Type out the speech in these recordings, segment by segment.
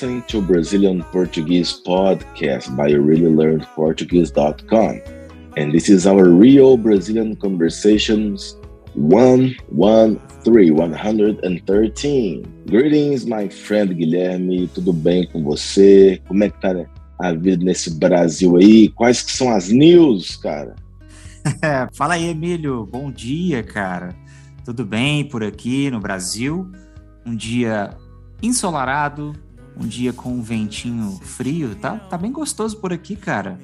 Listening to Brazilian Portuguese podcast by reallylearnedportuguese.com. And this is our Real Brazilian Conversations 113, 113. Greetings, my friend Guilherme. Tudo bem com você? Como é que tá a vida nesse Brasil aí? Quais que são as news, cara? Fala aí, Emílio. Bom dia, cara. Tudo bem por aqui no Brasil? Um dia ensolarado, um dia com um ventinho frio, tá? Tá bem gostoso por aqui, cara.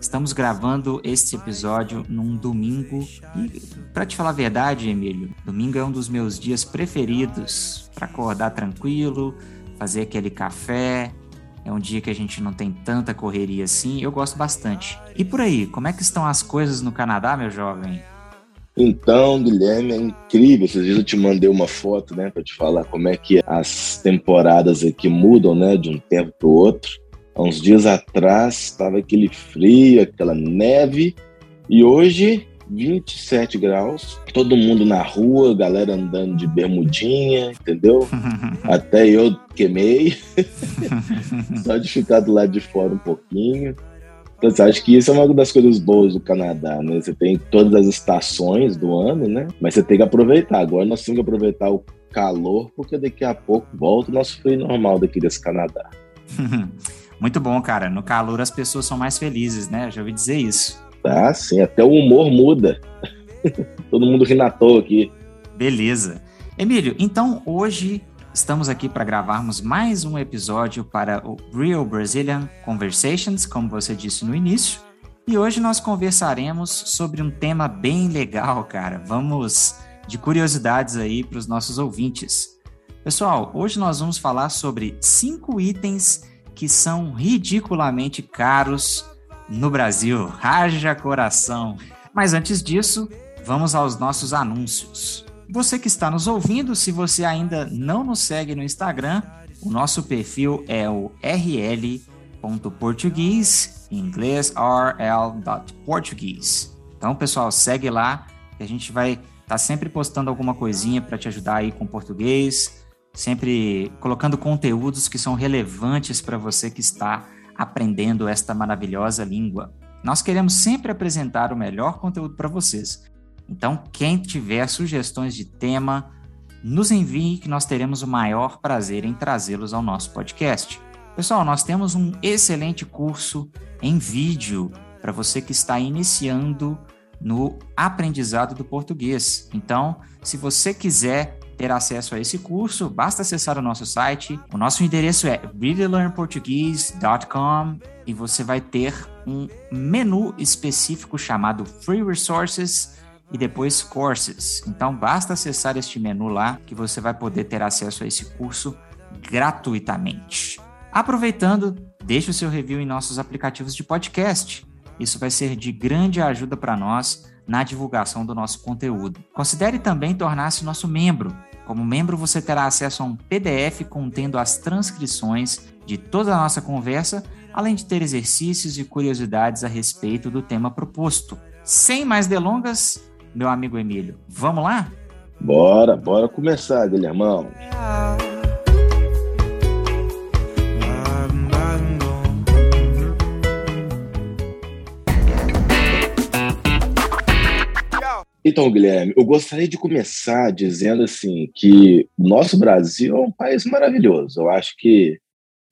Estamos gravando este episódio num domingo e, para te falar a verdade, Emílio, domingo é um dos meus dias preferidos para acordar tranquilo, fazer aquele café. É um dia que a gente não tem tanta correria assim. Eu gosto bastante. E por aí, como é que estão as coisas no Canadá, meu jovem? Então, Guilherme, é incrível. Esses dias eu te mandei uma foto, né, para te falar como é que as temporadas aqui mudam, né, de um tempo para o outro. Há uns dias atrás estava aquele frio, aquela neve, e hoje 27 graus, todo mundo na rua, galera andando de bermudinha, entendeu? Até eu queimei, só de ficar do lado de fora um pouquinho. Então, acho que isso é uma das coisas boas do Canadá, né? Você tem todas as estações do ano, né? Mas você tem que aproveitar. Agora nós temos que aproveitar o calor, porque daqui a pouco volta o nosso frio normal daqui desse Canadá. Muito bom, cara. No calor as pessoas são mais felizes, né? Já ouvi dizer isso. Ah, sim. Até o humor muda. Todo mundo rindo à toa aqui. Beleza. Emílio, então hoje Estamos aqui para gravarmos mais um episódio para o Real Brazilian Conversations, como você disse no início. E hoje nós conversaremos sobre um tema bem legal, cara. Vamos de curiosidades aí para os nossos ouvintes. Pessoal, hoje nós vamos falar sobre cinco itens que são ridiculamente caros no Brasil. Haja coração! Mas antes disso, vamos aos nossos anúncios. Você que está nos ouvindo, se você ainda não nos segue no Instagram, o nosso perfil é o rl.português, inglês rl.português. Então, pessoal, segue lá, que a gente vai estar tá sempre postando alguma coisinha para te ajudar aí com português, sempre colocando conteúdos que são relevantes para você que está aprendendo esta maravilhosa língua. Nós queremos sempre apresentar o melhor conteúdo para vocês. Então, quem tiver sugestões de tema, nos envie que nós teremos o maior prazer em trazê-los ao nosso podcast. Pessoal, nós temos um excelente curso em vídeo para você que está iniciando no aprendizado do português. Então, se você quiser ter acesso a esse curso, basta acessar o nosso site. O nosso endereço é reallylearnportuguese.com e você vai ter um menu específico chamado Free Resources e depois Courses. Então basta acessar este menu lá que você vai poder ter acesso a esse curso gratuitamente. Aproveitando, deixe o seu review em nossos aplicativos de podcast. Isso vai ser de grande ajuda para nós na divulgação do nosso conteúdo. Considere também tornar-se nosso membro. Como membro, você terá acesso a um PDF contendo as transcrições de toda a nossa conversa, além de ter exercícios e curiosidades a respeito do tema proposto. Sem mais delongas, meu amigo Emílio. Vamos lá? Bora, bora começar, Guilhermão. Então, Guilherme, eu gostaria de começar dizendo assim que o nosso Brasil é um país maravilhoso. Eu acho que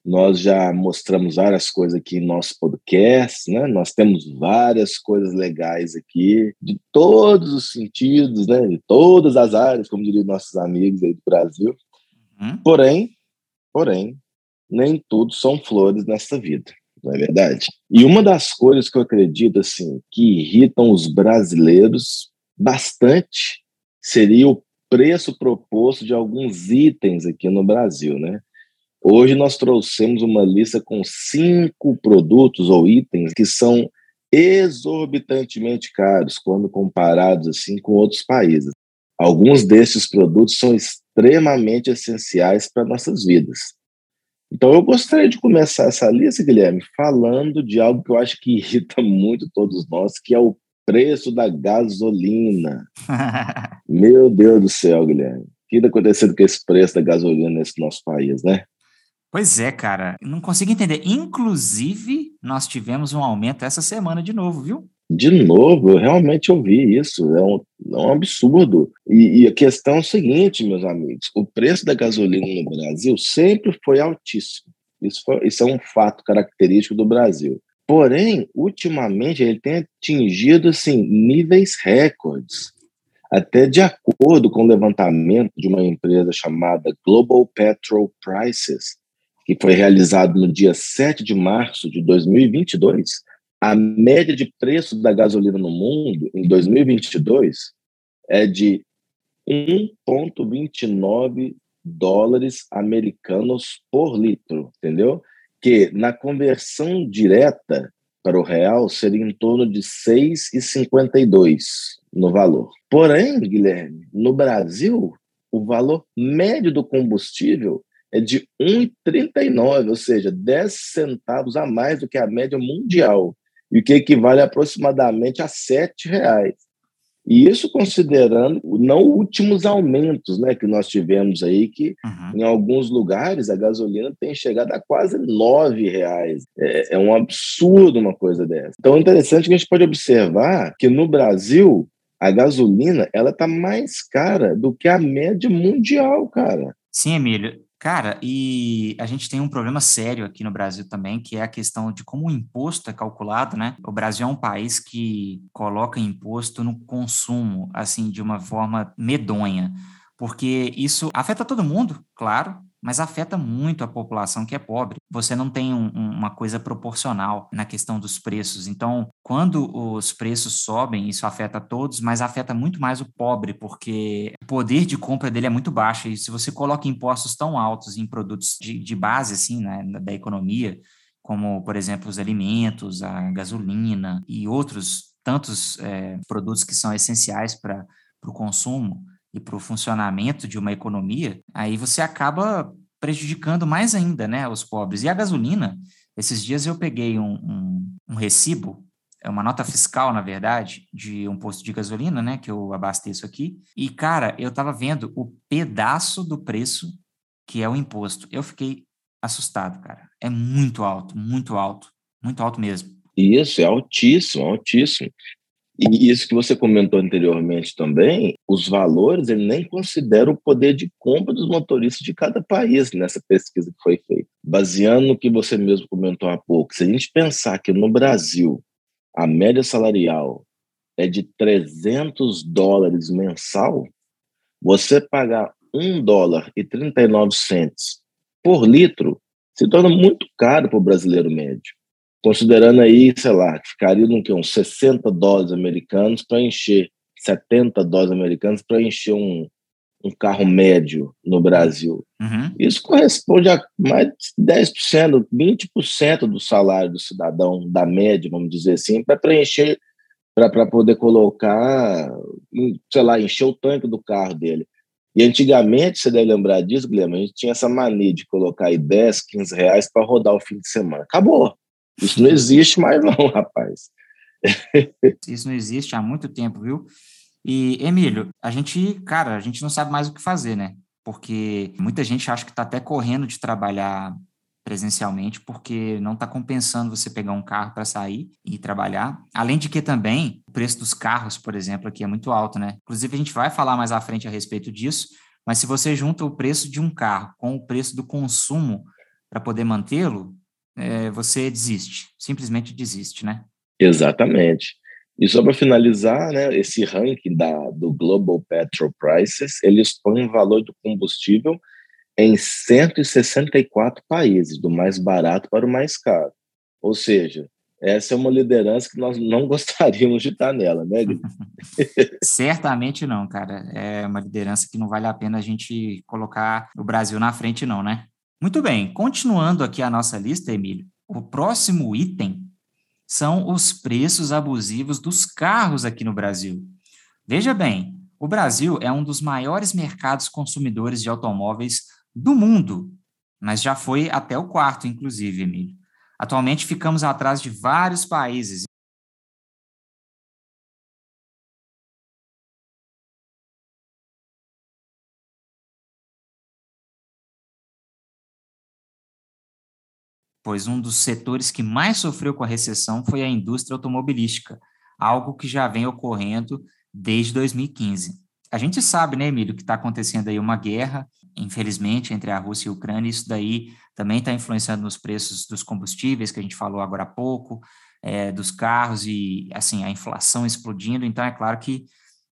nós já mostramos várias coisas aqui em nosso podcast, né? Nós temos várias coisas legais aqui, de todos os sentidos, né? De todas as áreas, como diriam nossos amigos aí do Brasil. Uhum. Porém, porém, nem tudo são flores nessa vida, não é verdade? E uma das coisas que eu acredito, assim, que irritam os brasileiros bastante seria o preço proposto de alguns itens aqui no Brasil, né? Hoje nós trouxemos uma lista com cinco produtos ou itens que são exorbitantemente caros quando comparados assim com outros países. Alguns desses produtos são extremamente essenciais para nossas vidas. Então eu gostaria de começar essa lista, Guilherme, falando de algo que eu acho que irrita muito todos nós, que é o preço da gasolina. Meu Deus do céu, Guilherme. O que está acontecendo com esse preço da gasolina nesse nosso país, né? Pois é, cara. Não consigo entender. Inclusive, nós tivemos um aumento essa semana de novo, viu? De novo, eu realmente ouvi isso. É um, é um absurdo. E, e, a questão é o seguinte, meus amigos: o preço da gasolina no Brasil sempre foi altíssimo. Isso, foi, isso é um fato característico do Brasil. Porém, ultimamente, ele tem atingido assim, níveis recordes. Até de acordo com o levantamento de uma empresa chamada Global Petrol Prices, que foi realizado no dia 7 de março de 2022, a média de preço da gasolina no mundo em 2022 é de 1,29 dólares americanos por litro, entendeu? Que na conversão direta para o real seria em torno de 6,52 no valor. Porém, Guilherme, no Brasil, o valor médio do combustível é de 1,39, ou seja, 10 centavos a mais do que a média mundial, e o que equivale aproximadamente a R$ reais. E isso considerando não últimos aumentos né, que nós tivemos aí, que uhum. em alguns lugares a gasolina tem chegado a quase R$ reais. É, é um absurdo uma coisa dessa. Então é interessante que a gente pode observar que no Brasil a gasolina ela está mais cara do que a média mundial, cara. Sim, Emílio. Cara, e a gente tem um problema sério aqui no Brasil também, que é a questão de como o imposto é calculado, né? O Brasil é um país que coloca imposto no consumo, assim, de uma forma medonha, porque isso afeta todo mundo, claro, mas afeta muito a população que é pobre. Você não tem um, uma coisa proporcional na questão dos preços. Então, quando os preços sobem, isso afeta todos, mas afeta muito mais o pobre, porque o poder de compra dele é muito baixo. E se você coloca impostos tão altos em produtos de, de base, assim, né, da economia, como, por exemplo, os alimentos, a gasolina e outros tantos é, produtos que são essenciais para o consumo, e para o funcionamento de uma economia, aí você acaba prejudicando mais ainda né, os pobres. E a gasolina, esses dias eu peguei um, um, um recibo, é uma nota fiscal, na verdade, de um posto de gasolina, né, que eu abasteço aqui, e, cara, eu estava vendo o pedaço do preço que é o imposto. Eu fiquei assustado, cara. É muito alto, muito alto, muito alto mesmo. Isso, é altíssimo, altíssimo. E isso que você comentou anteriormente também, os valores, ele nem considera o poder de compra dos motoristas de cada país nessa pesquisa que foi feita. Baseando no que você mesmo comentou há pouco, se a gente pensar que no Brasil a média salarial é de 300 dólares mensal, você pagar 1 dólar e 39 centos por litro se torna muito caro para o brasileiro médio considerando aí, sei lá, que ficaria no que, uns 60 dólares americanos para encher, 70 dólares americanos para encher um, um carro médio no Brasil. Uhum. Isso corresponde a mais de 10%, 20% do salário do cidadão, da média, vamos dizer assim, para preencher, para poder colocar, sei lá, encher o tanque do carro dele. E antigamente, você deve lembrar disso, Guilherme, a gente tinha essa mania de colocar aí 10, 15 reais para rodar o fim de semana. Acabou. Isso não existe mais, não, rapaz. Isso não existe há muito tempo, viu? E, Emílio, a gente, cara, a gente não sabe mais o que fazer, né? Porque muita gente acha que está até correndo de trabalhar presencialmente, porque não está compensando você pegar um carro para sair e trabalhar. Além de que também o preço dos carros, por exemplo, aqui é muito alto, né? Inclusive, a gente vai falar mais à frente a respeito disso, mas se você junta o preço de um carro com o preço do consumo para poder mantê-lo, é, você desiste, simplesmente desiste, né? Exatamente. E só para finalizar, né, esse ranking da, do Global Petrol Prices, eles põem o valor do combustível em 164 países, do mais barato para o mais caro. Ou seja, essa é uma liderança que nós não gostaríamos de estar nela, né, Certamente não, cara. É uma liderança que não vale a pena a gente colocar o Brasil na frente, não, né? Muito bem, continuando aqui a nossa lista, Emílio, o próximo item são os preços abusivos dos carros aqui no Brasil. Veja bem, o Brasil é um dos maiores mercados consumidores de automóveis do mundo, mas já foi até o quarto, inclusive, Emílio. Atualmente ficamos atrás de vários países, pois um dos setores que mais sofreu com a recessão foi a indústria automobilística, algo que já vem ocorrendo desde 2015. A gente sabe, né, Emílio, que está acontecendo aí uma guerra, infelizmente, entre a Rússia e a Ucrânia, isso daí também está influenciando nos preços dos combustíveis, que a gente falou agora há pouco, é, dos carros e, assim, a inflação explodindo, então é claro que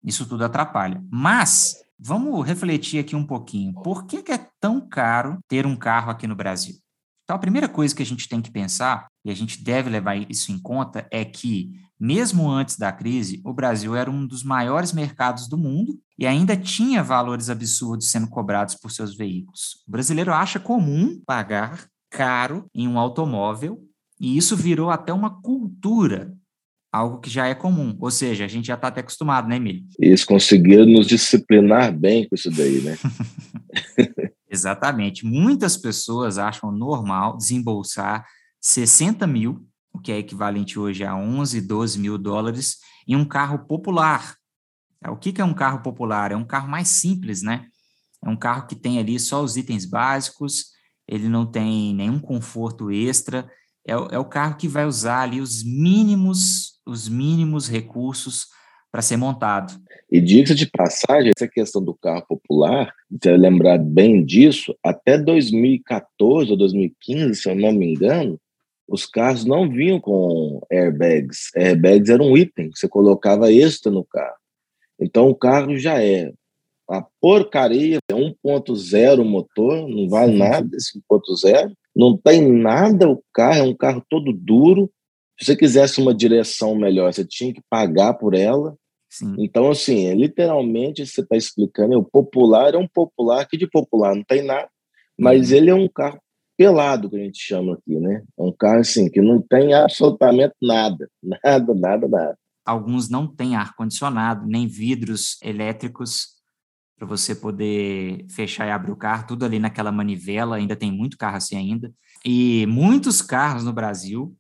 isso tudo atrapalha. Mas, vamos refletir aqui um pouquinho, por que, que é tão caro ter um carro aqui no Brasil? Então, a primeira coisa que a gente tem que pensar, e a gente deve levar isso em conta, é que, mesmo antes da crise, o Brasil era um dos maiores mercados do mundo e ainda tinha valores absurdos sendo cobrados por seus veículos. O brasileiro acha comum pagar caro em um automóvel e isso virou até uma cultura, algo que já é comum. Ou seja, a gente já está até acostumado, né, Emílio? Eles conseguiram nos disciplinar bem com isso daí, né? Exatamente. Muitas pessoas acham normal desembolsar 60 mil, o que é equivalente hoje a 11, 12 mil dólares, em um carro popular. É, o que é um carro popular? É um carro mais simples, né? É um carro que tem ali só os itens básicos, ele não tem nenhum conforto extra. É, é o carro que vai usar ali os mínimos, os mínimos recursos para ser montado. E diga de passagem, essa questão do carro popular, você lembrar bem disso, até 2014 ou 2015, se eu não me engano, os carros não vinham com airbags. Airbags era um item que você colocava extra no carro. Então o carro já é a porcaria, é 1.0 motor, não vale nada esse 1.0, não tem nada o carro, é um carro todo duro. Se você quisesse uma direção melhor, você tinha que pagar por ela. Sim. Então, assim, é, literalmente você está explicando, é, o popular é um popular que de popular não tem nada, mas uhum. ele é um carro pelado, que a gente chama aqui, né? É um carro, assim, que não tem absolutamente nada, nada, nada, nada. Alguns não têm ar-condicionado, nem vidros elétricos para você poder fechar e abrir o carro, tudo ali naquela manivela, ainda tem muito carro assim ainda. E muitos carros no Brasil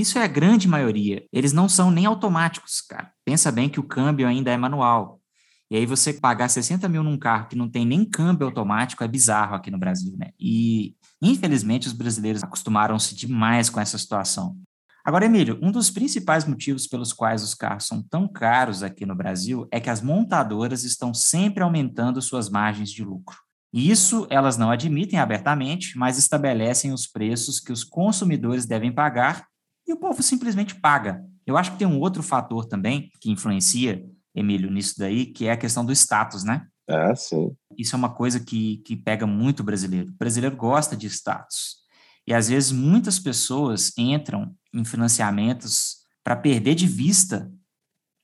isso é a grande maioria. Eles não são nem automáticos, cara. Pensa bem que o câmbio ainda é manual. E aí você pagar 60 mil num carro que não tem nem câmbio automático é bizarro aqui no Brasil, né? E infelizmente os brasileiros acostumaram-se demais com essa situação. Agora, Emílio, um dos principais motivos pelos quais os carros são tão caros aqui no Brasil é que as montadoras estão sempre aumentando suas margens de lucro. E isso elas não admitem abertamente, mas estabelecem os preços que os consumidores devem pagar e o povo simplesmente paga. Eu acho que tem um outro fator também que influencia, Emílio, nisso daí, que é a questão do status, né? Ah, sim. Isso é uma coisa que, que pega muito o brasileiro. O brasileiro gosta de status. E às vezes muitas pessoas entram em financiamentos para perder de vista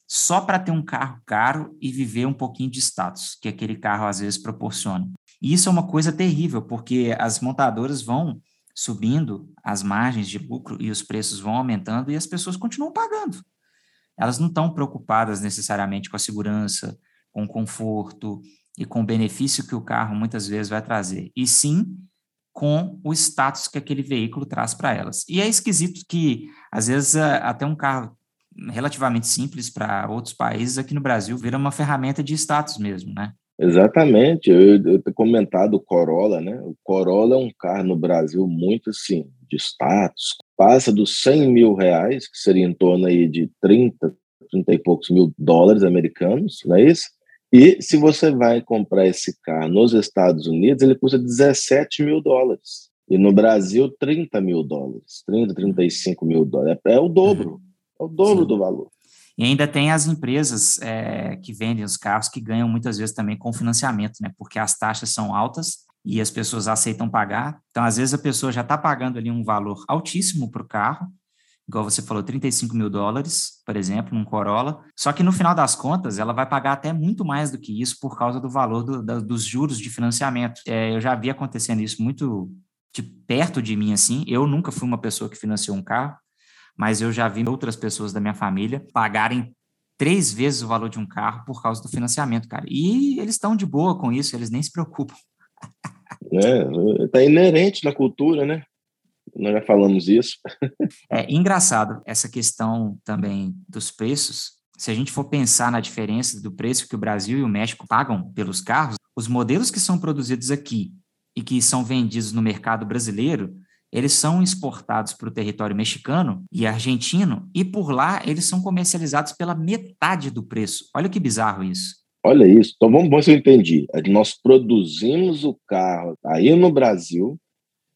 só para ter um carro caro e viver um pouquinho de status, que aquele carro às vezes proporciona. E isso é uma coisa terrível, porque as montadoras vão subindo as margens de lucro e os preços vão aumentando e as pessoas continuam pagando. Elas não estão preocupadas necessariamente com a segurança, com o conforto e com o benefício que o carro muitas vezes vai trazer, e sim com o status que aquele veículo traz para elas. E é esquisito que, às vezes, até um carro relativamente simples para outros países aqui no Brasil vira uma ferramenta de status mesmo, né? Exatamente, eu, eu tenho comentado o Corolla, né? O Corolla é um carro no Brasil muito assim, de status, passa dos 100 mil reais, que seria em torno aí de 30, 30 e poucos mil dólares americanos, não é isso? E se você vai comprar esse carro nos Estados Unidos, ele custa 17 mil dólares. E no Brasil, 30 mil dólares, 30, 35 mil dólares. É, é o dobro, é o dobro Sim. do valor. E ainda tem as empresas é, que vendem os carros que ganham muitas vezes também com financiamento, né? Porque as taxas são altas e as pessoas aceitam pagar. Então, às vezes, a pessoa já está pagando ali um valor altíssimo para o carro, igual você falou, 35 mil dólares, por exemplo, num Corolla. Só que no final das contas, ela vai pagar até muito mais do que isso por causa do valor do, da, dos juros de financiamento. É, eu já vi acontecendo isso muito de perto de mim, assim. Eu nunca fui uma pessoa que financiou um carro, mas eu já vi outras pessoas da minha família pagarem três vezes o valor de um carro por causa do financiamento, cara. E eles estão de boa com isso, eles nem se preocupam. É, tá inerente na cultura, né? Nós já falamos isso. É engraçado essa questão também dos preços. Se a gente for pensar na diferença do preço que o Brasil e o México pagam pelos carros, os modelos que são produzidos aqui e que são vendidos no mercado brasileiro, eles são exportados para o território mexicano e argentino, e por lá eles são comercializados pela metade do preço. Olha que bizarro isso. Olha isso. Então vamos ver se eu entendi. Nós produzimos o carro aí no Brasil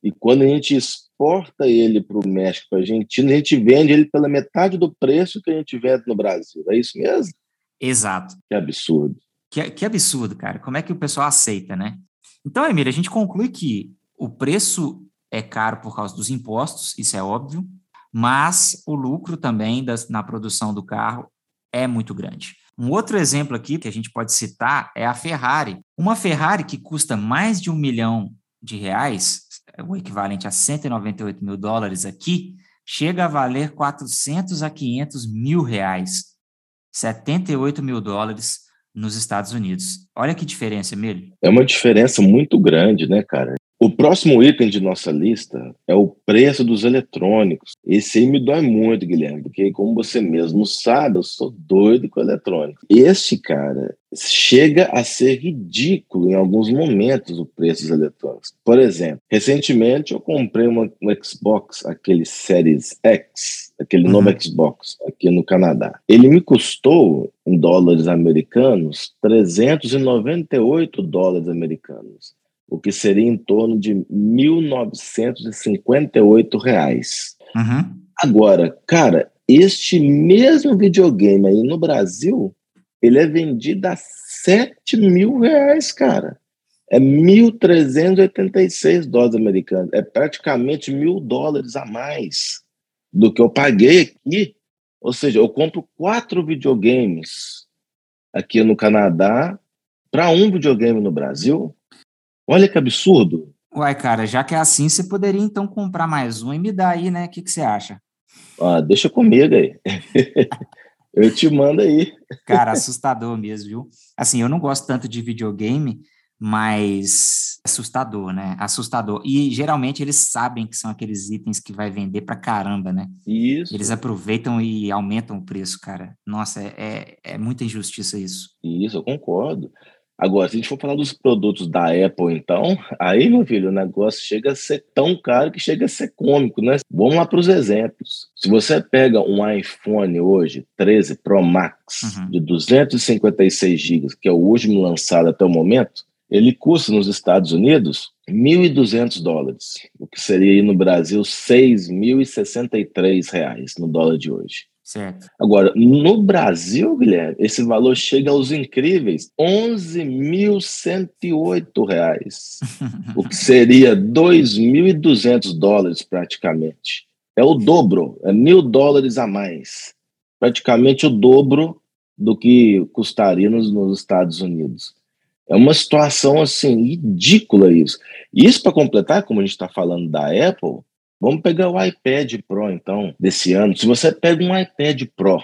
e quando a gente exporta ele para o México, para a Argentina, a gente vende ele pela metade do preço que a gente vende no Brasil. É isso mesmo? Exato. Que absurdo. Que, que absurdo, cara. Como é que o pessoal aceita, né? Então, Emília, a gente conclui que o preço é caro por causa dos impostos, isso é óbvio, mas o lucro também das, na produção do carro é muito grande. Um outro exemplo aqui que a gente pode citar é a Ferrari. Uma Ferrari que custa mais de um milhão de reais, o equivalente a 198 mil dólares aqui, chega a valer 400 a 500 mil reais, 78 mil dólares nos Estados Unidos. Olha que diferença, Emílio. É uma diferença muito grande, né, cara? O próximo item de nossa lista é o preço dos eletrônicos. Esse aí me dói muito, Guilherme, porque, como você mesmo sabe, eu sou doido com eletrônico. Este, cara, chega a ser ridículo em alguns momentos o preço dos eletrônicos. Por exemplo, recentemente eu comprei uma, um Xbox, aquele Series X, aquele uhum. novo Xbox, aqui no Canadá. Ele me custou, em dólares americanos, 398 dólares americanos o que seria em torno de 1.958 reais. Uhum. Agora, cara, este mesmo videogame aí no Brasil, ele é vendido a 7 mil reais, cara. É 1.386 dólares americanos. É praticamente mil dólares a mais do que eu paguei aqui. Ou seja, eu compro quatro videogames aqui no Canadá para um videogame no Brasil. Olha que absurdo. Uai, cara, já que é assim, você poderia então comprar mais um e me dar aí, né? O que, que você acha? Ah, deixa comigo aí. eu te mando aí. Cara, assustador mesmo, viu? Assim, eu não gosto tanto de videogame, mas assustador, né? Assustador. E geralmente eles sabem que são aqueles itens que vai vender pra caramba, né? Isso. Eles aproveitam e aumentam o preço, cara. Nossa, é, é, é muita injustiça isso. Isso, eu concordo. Agora, se a gente for falar dos produtos da Apple, então, aí, meu filho, o negócio chega a ser tão caro que chega a ser cômico, né? Vamos lá para os exemplos. Se você pega um iPhone hoje, 13 Pro Max, uhum. de 256 GB, que é o último lançado até o momento, ele custa nos Estados Unidos 1.200 dólares, o que seria aí no Brasil 6.063 reais no dólar de hoje. Certo. Agora, no Brasil, Guilherme, esse valor chega aos incríveis R$ 11.108, o que seria 2.200 dólares praticamente. É o dobro, é mil dólares a mais. Praticamente o dobro do que custaria nos, nos Estados Unidos. É uma situação assim ridícula isso. Isso para completar, como a gente está falando da Apple, Vamos pegar o iPad Pro, então, desse ano. Se você pega um iPad Pro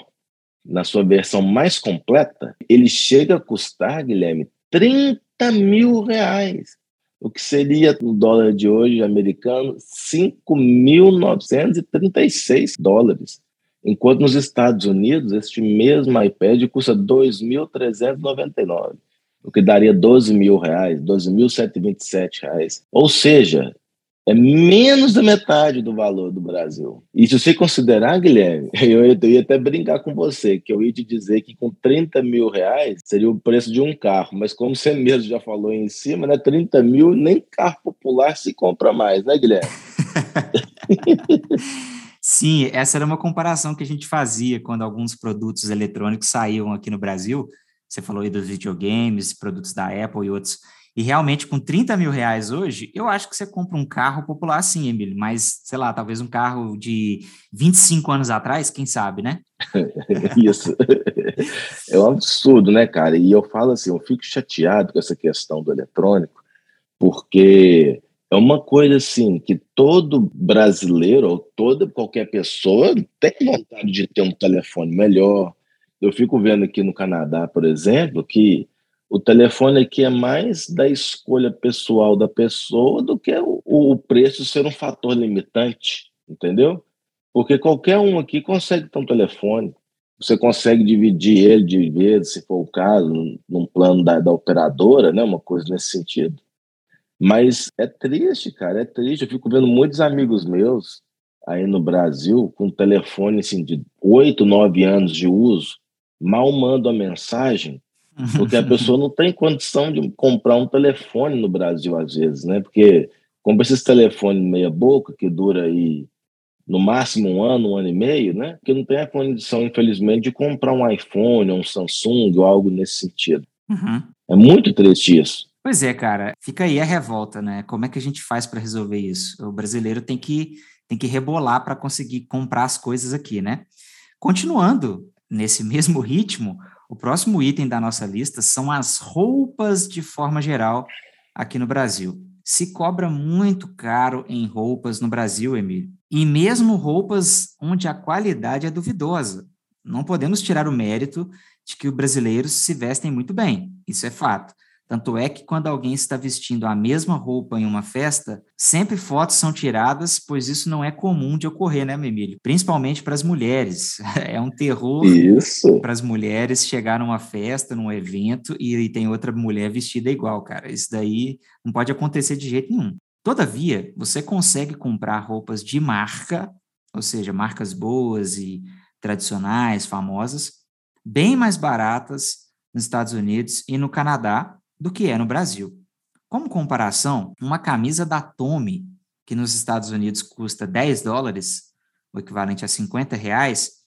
na sua versão mais completa, ele chega a custar, Guilherme, 30 mil reais. O que seria, no dólar de hoje americano, 5.936 dólares. Enquanto nos Estados Unidos, este mesmo iPad custa 2.399, o que daria 12 mil reais, 12.127 reais. Ou seja, é menos da metade do valor do Brasil. E se você considerar, Guilherme, eu, eu ia até brincar com você, que eu ia te dizer que com 30 mil reais seria o preço de um carro, mas como você mesmo já falou em cima, né, 30 mil nem carro popular se compra mais, né, Guilherme? Sim, essa era uma comparação que a gente fazia quando alguns produtos eletrônicos saíam aqui no Brasil. Você falou aí dos videogames, produtos da Apple e outros. E realmente, com 30 mil reais hoje, eu acho que você compra um carro popular sim, Emílio, mas, sei lá, talvez um carro de 25 anos atrás, quem sabe, né? Isso. É um absurdo, né, cara? E eu falo assim, eu fico chateado com essa questão do eletrônico, porque é uma coisa assim que todo brasileiro ou toda qualquer pessoa tem vontade de ter um telefone melhor. Eu fico vendo aqui no Canadá, por exemplo, que o telefone aqui é mais da escolha pessoal da pessoa do que o, o preço ser um fator limitante, entendeu? Porque qualquer um aqui consegue ter um telefone. Você consegue dividir ele de vezes, se for o caso, num plano da, da operadora, né? uma coisa nesse sentido. Mas é triste, cara, é triste. Eu fico vendo muitos amigos meus aí no Brasil com telefone assim, de oito, nove anos de uso, mal mandam a mensagem, porque a pessoa não tem condição de comprar um telefone no Brasil, às vezes, né? Porque compra esses telefones meia boca, que dura aí no máximo um ano, um ano e meio, né? Que não tem a condição, infelizmente, de comprar um iPhone, um Samsung ou algo nesse sentido. Uhum. É muito triste isso. Pois é, cara. Fica aí a revolta, né? Como é que a gente faz para resolver isso? O brasileiro tem que, tem que rebolar para conseguir comprar as coisas aqui, né? Continuando nesse mesmo ritmo, o próximo item da nossa lista são as roupas de forma geral aqui no Brasil. Se cobra muito caro em roupas no Brasil, Emílio. E mesmo roupas onde a qualidade é duvidosa. Não podemos tirar o mérito de que os brasileiros se vestem muito bem, isso é fato. Tanto é que quando alguém está vestindo a mesma roupa em uma festa, sempre fotos são tiradas, pois isso não é comum de ocorrer, né, Emílio? Principalmente para as mulheres. É um terror para as mulheres chegar numa festa, num evento, e, e tem outra mulher vestida igual, cara. Isso daí não pode acontecer de jeito nenhum. Todavia, você consegue comprar roupas de marca, ou seja, marcas boas e tradicionais, famosas, bem mais baratas nos Estados Unidos e no Canadá do que é no Brasil. Como comparação, uma camisa da Tommy, que nos Estados Unidos custa 10 dólares, o equivalente a 50 reais,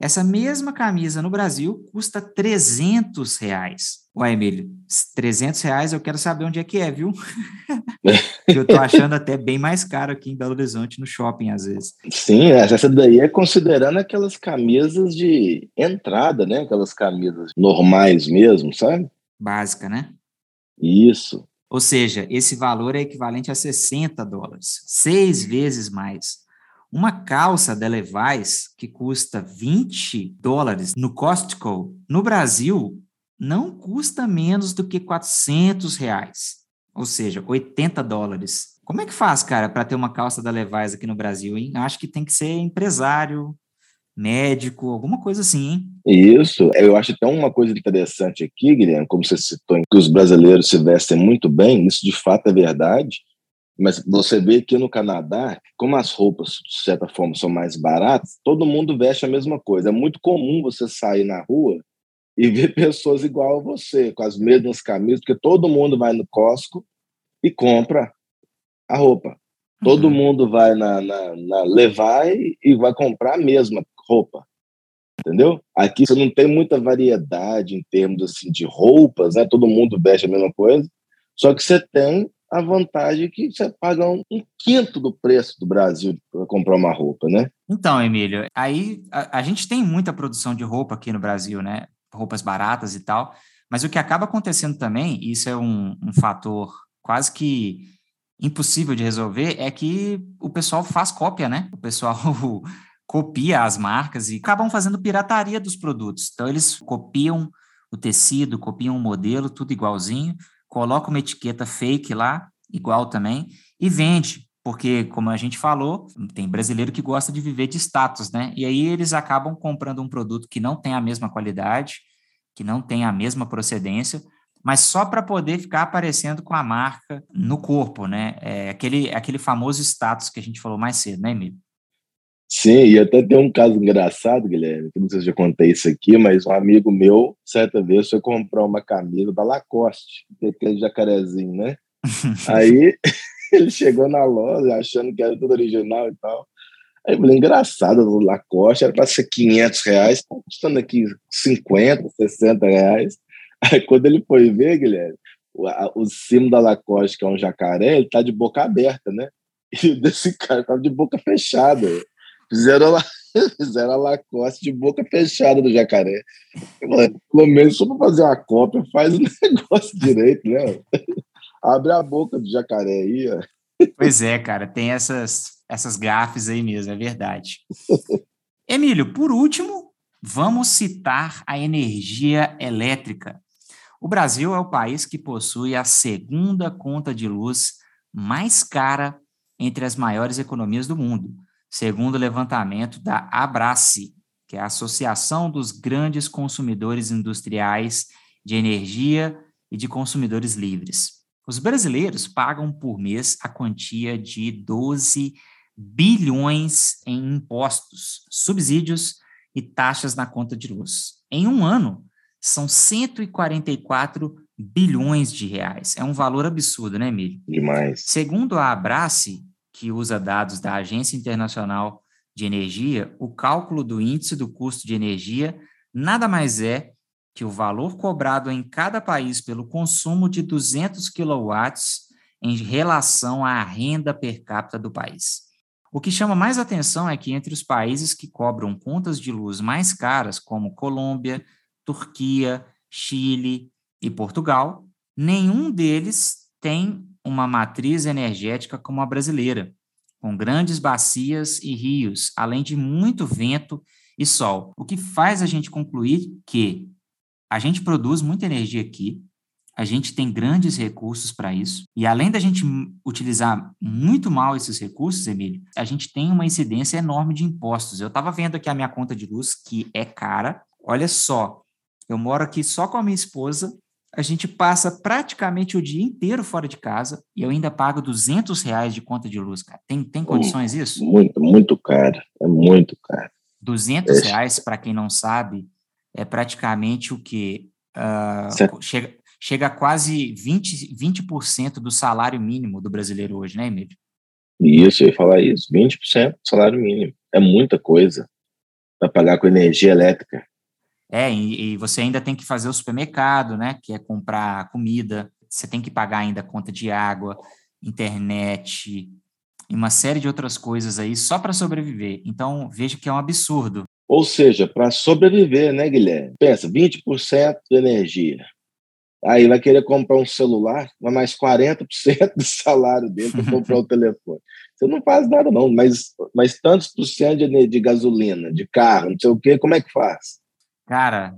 essa mesma camisa no Brasil custa 300 reais. Ué, Emílio, 300 reais eu quero saber onde é que é, viu? eu tô achando até bem mais caro aqui em Belo Horizonte, no shopping, às vezes. Sim, essa daí é considerando aquelas camisas de entrada, né? Aquelas camisas normais mesmo, sabe? Básica, né? Isso. Ou seja, esse valor é equivalente a 60 dólares, seis vezes mais. Uma calça da Levi's que custa 20 dólares no Costco, no Brasil, não custa menos do que 400 reais, ou seja, 80 dólares. Como é que faz, cara, para ter uma calça da Levi's aqui no Brasil, hein? Acho que tem que ser empresário, médico, alguma coisa assim, hein? Isso. Eu acho até uma coisa interessante aqui, Guilherme, como você citou, que os brasileiros se vestem muito bem, isso de fato é verdade. Mas você vê que no Canadá, como as roupas, de certa forma, são mais baratas, todo mundo veste a mesma coisa. É muito comum você sair na rua e ver pessoas igual a você, com as mesmas camisas, porque todo mundo vai no Costco e compra a roupa. Todo uhum. mundo vai na, na, na Levi e vai comprar a mesma roupa. Entendeu? Aqui você não tem muita variedade em termos assim, de roupas, né? Todo mundo veste a mesma coisa. Só que você tem a vantagem que você paga um, um quinto do preço do Brasil para comprar uma roupa, né? Então, Emílio, aí a, a, gente tem muita produção de roupa aqui no Brasil, né? Roupas baratas e tal. Mas o que acaba acontecendo também, e isso é um, um fator quase que impossível de resolver, é que o pessoal faz cópia, né? O pessoal copia as marcas e acabam fazendo pirataria dos produtos. Então, eles copiam o tecido, copiam o modelo, tudo igualzinho, coloca uma etiqueta fake lá, igual também, e vende. Porque, como a gente falou, tem brasileiro que gosta de viver de status, né? E aí eles acabam comprando um produto que não tem a mesma qualidade, que não tem a mesma procedência, mas só para poder ficar aparecendo com a marca no corpo, né? É aquele, aquele famoso status que a gente falou mais cedo, né, Emílio? Sim, e até tem um caso engraçado, Guilherme, que não sei se eu já contei isso aqui, mas um amigo meu, certa vez, foi comprar uma camisa da Lacoste, que é aquele jacarezinho, né? Aí ele chegou na loja achando que era tudo original e tal. Aí eu falei, engraçado, o Lacoste era para ser 500 reais, tá custando aqui 50, 60 reais. Aí quando ele foi ver, Guilherme, o, a, o cimo da Lacoste, que é um jacaré, ele tá de boca aberta, né? E desse cara tava de boca fechada. Fizeram, a, fizeram a Lacoste de boca fechada do jacaré. Pelo menos só para fazer uma cópia, faz o negócio direito, né? Abre a boca do jacaré aí, ó. Pois é, cara, tem essas, essas gafes aí mesmo, é verdade. Emílio, por último, vamos citar a energia elétrica. O Brasil é o país que possui a segunda conta de luz mais cara entre as maiores economias do mundo segundo o levantamento da Abrace, que é a Associação dos Grandes Consumidores Industriais de Energia e de Consumidores Livres. Os brasileiros pagam por mês a quantia de 12 bilhões em impostos, subsídios e taxas na conta de luz. Em um ano, são 144 bilhões de reais. É um valor absurdo, né, Emílio? Demais. Segundo a Abrace, que usa dados da Agência Internacional de Energia, o cálculo do índice do custo de energia nada mais é que o valor cobrado em cada país pelo consumo de 200 quilowatts em relação à renda per capita do país. O que chama mais atenção é que entre os países que cobram contas de luz mais caras, como Colômbia, Turquia, Chile e Portugal, nenhum deles tem uma matriz energética como a brasileira, com grandes bacias e rios, além de muito vento e sol, o que faz a gente concluir que a gente produz muita energia aqui, a gente tem grandes recursos para isso, e além da gente utilizar muito mal esses recursos, Emílio, a gente tem uma incidência enorme de impostos. Eu estava vendo aqui a minha conta de luz, que é cara. Olha só, eu moro aqui só com a minha esposa, a gente passa praticamente o dia inteiro fora de casa e eu ainda pago 200 reais de conta de luz, cara. Tem, tem condições isso? Muito, muito caro. É muito caro. 200 é. reais, para quem não sabe, é praticamente o que? Uh, chega, chega a quase 20%, 20 do salário mínimo do brasileiro hoje, né, Emílio? Isso, eu ia falar isso. 20% do salário mínimo. É muita coisa para pagar com energia elétrica. É, e, e, você ainda tem que fazer o supermercado, né? Que é comprar comida, você tem que pagar ainda conta de água, internet e uma série de outras coisas aí só para sobreviver. Então, veja que é um absurdo. Ou seja, para sobreviver, né, Guilherme? Pensa, 20% de energia. Aí vai querer comprar um celular, vai mais 40% do salário dele para comprar o telefone. Você não faz nada, não, mas, mas tantos por cento de, de gasolina, de carro, não sei o quê, como é que faz? Cara,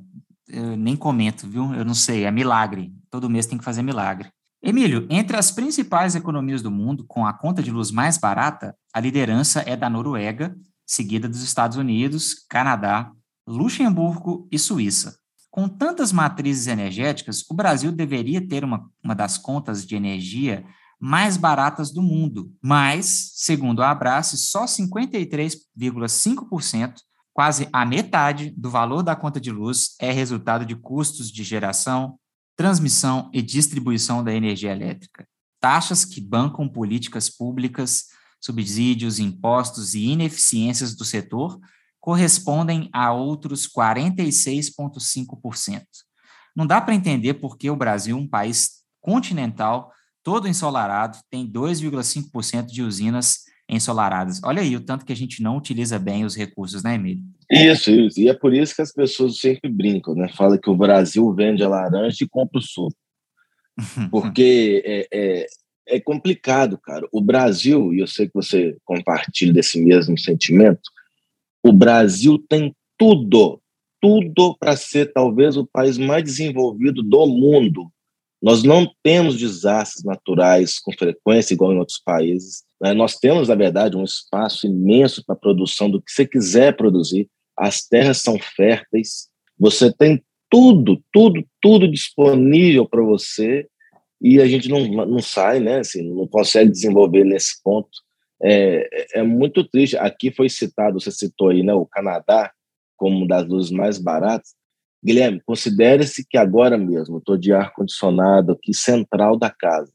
eu nem comento, viu? Eu não sei, é milagre. Todo mês tem que fazer milagre. Emílio, entre as principais economias do mundo, com a conta de luz mais barata, a liderança é da Noruega, seguida dos Estados Unidos, Canadá, Luxemburgo e Suíça. Com tantas matrizes energéticas, o Brasil deveria ter uma, uma das contas de energia mais baratas do mundo, mas, segundo a Abrace, só 53,5% Quase a metade do valor da conta de luz é resultado de custos de geração, transmissão e distribuição da energia elétrica. Taxas que bancam políticas públicas, subsídios, impostos e ineficiências do setor correspondem a outros 46,5%. Não dá para entender por que o Brasil, um país continental, todo ensolarado, tem 2,5% de usinas ensolaradas. Olha aí o tanto que a gente não utiliza bem os recursos, né, Emílio? Isso, isso. E é por isso que as pessoas sempre brincam, né? Fala que o Brasil vende a laranja e compra o suco. Porque é, é, é complicado, cara. O Brasil, e eu sei que você compartilha desse mesmo sentimento, o Brasil tem tudo, tudo para ser talvez o país mais desenvolvido do mundo. Nós não temos desastres naturais com frequência, igual em outros países. Né? Nós temos, na verdade, um espaço imenso para a produção do que você quiser produzir. As terras são férteis, você tem tudo, tudo, tudo disponível para você e a gente não, não sai, né? Assim, não consegue desenvolver nesse ponto. É, é muito triste. Aqui foi citado, você citou aí, né, o Canadá como uma das luzes mais baratas. Guilherme, considere-se que agora mesmo estou de ar-condicionado aqui central da casa.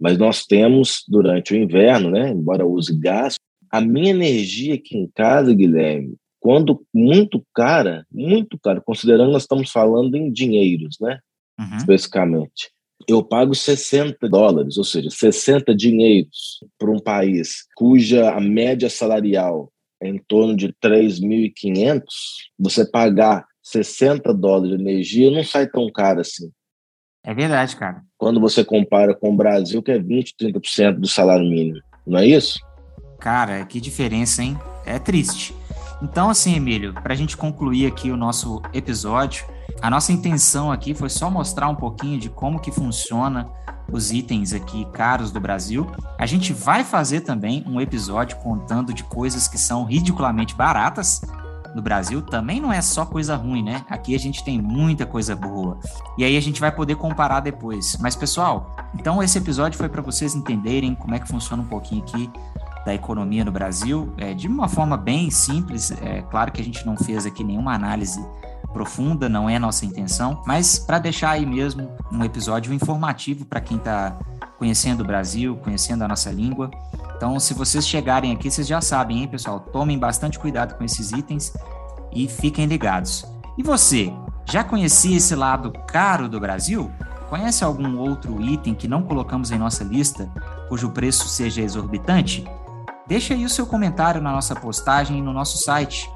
Mas nós temos, durante o inverno, né, embora use gás, a minha energia aqui em casa, Guilherme, quando muito cara, muito cara, considerando nós estamos falando em dinheiros, né, uhum. especificamente, eu pago 60 dólares, ou seja, 60 dinheiros para um país cuja a média salarial é em torno de 3.500, você pagar 60 dólares de energia não sai tão caro assim. É verdade, cara. Quando você compara com o Brasil, que é 20, 30% do salário mínimo, não é isso? Cara, que diferença, hein? É triste. Então, assim, Emílio, para a gente concluir aqui o nosso episódio, a nossa intenção aqui foi só mostrar um pouquinho de como que funciona os itens aqui caros do Brasil. A gente vai fazer também um episódio contando de coisas que são ridiculamente baratas no Brasil também não é só coisa ruim, né? Aqui a gente tem muita coisa boa. E aí a gente vai poder comparar depois. Mas pessoal, então esse episódio foi para vocês entenderem como é que funciona um pouquinho aqui da economia no Brasil, é, de uma forma bem simples. É claro que a gente não fez aqui nenhuma análise profunda, não é nossa intenção, mas para deixar aí mesmo um episódio informativo para quem está conhecendo o Brasil, conhecendo a nossa língua. Então, se vocês chegarem aqui, vocês já sabem, hein, pessoal? Tomem bastante cuidado com esses itens e fiquem ligados. E você, já conhecia esse lado caro do Brasil? Conhece algum outro item que não colocamos em nossa lista, cujo preço seja exorbitante? Deixe aí o seu comentário na nossa postagem e no nosso site.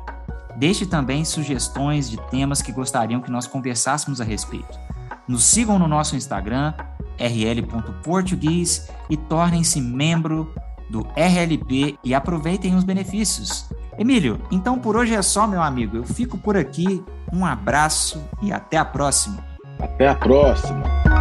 Deixe também sugestões de temas que gostariam que nós conversássemos a respeito. Nos sigam no nosso Instagram, rl.português, e tornem-se membro do RLP e aproveitem os benefícios. Emílio, então por hoje é só, meu amigo. Eu fico por aqui. Um abraço e até a próxima. Até a próxima.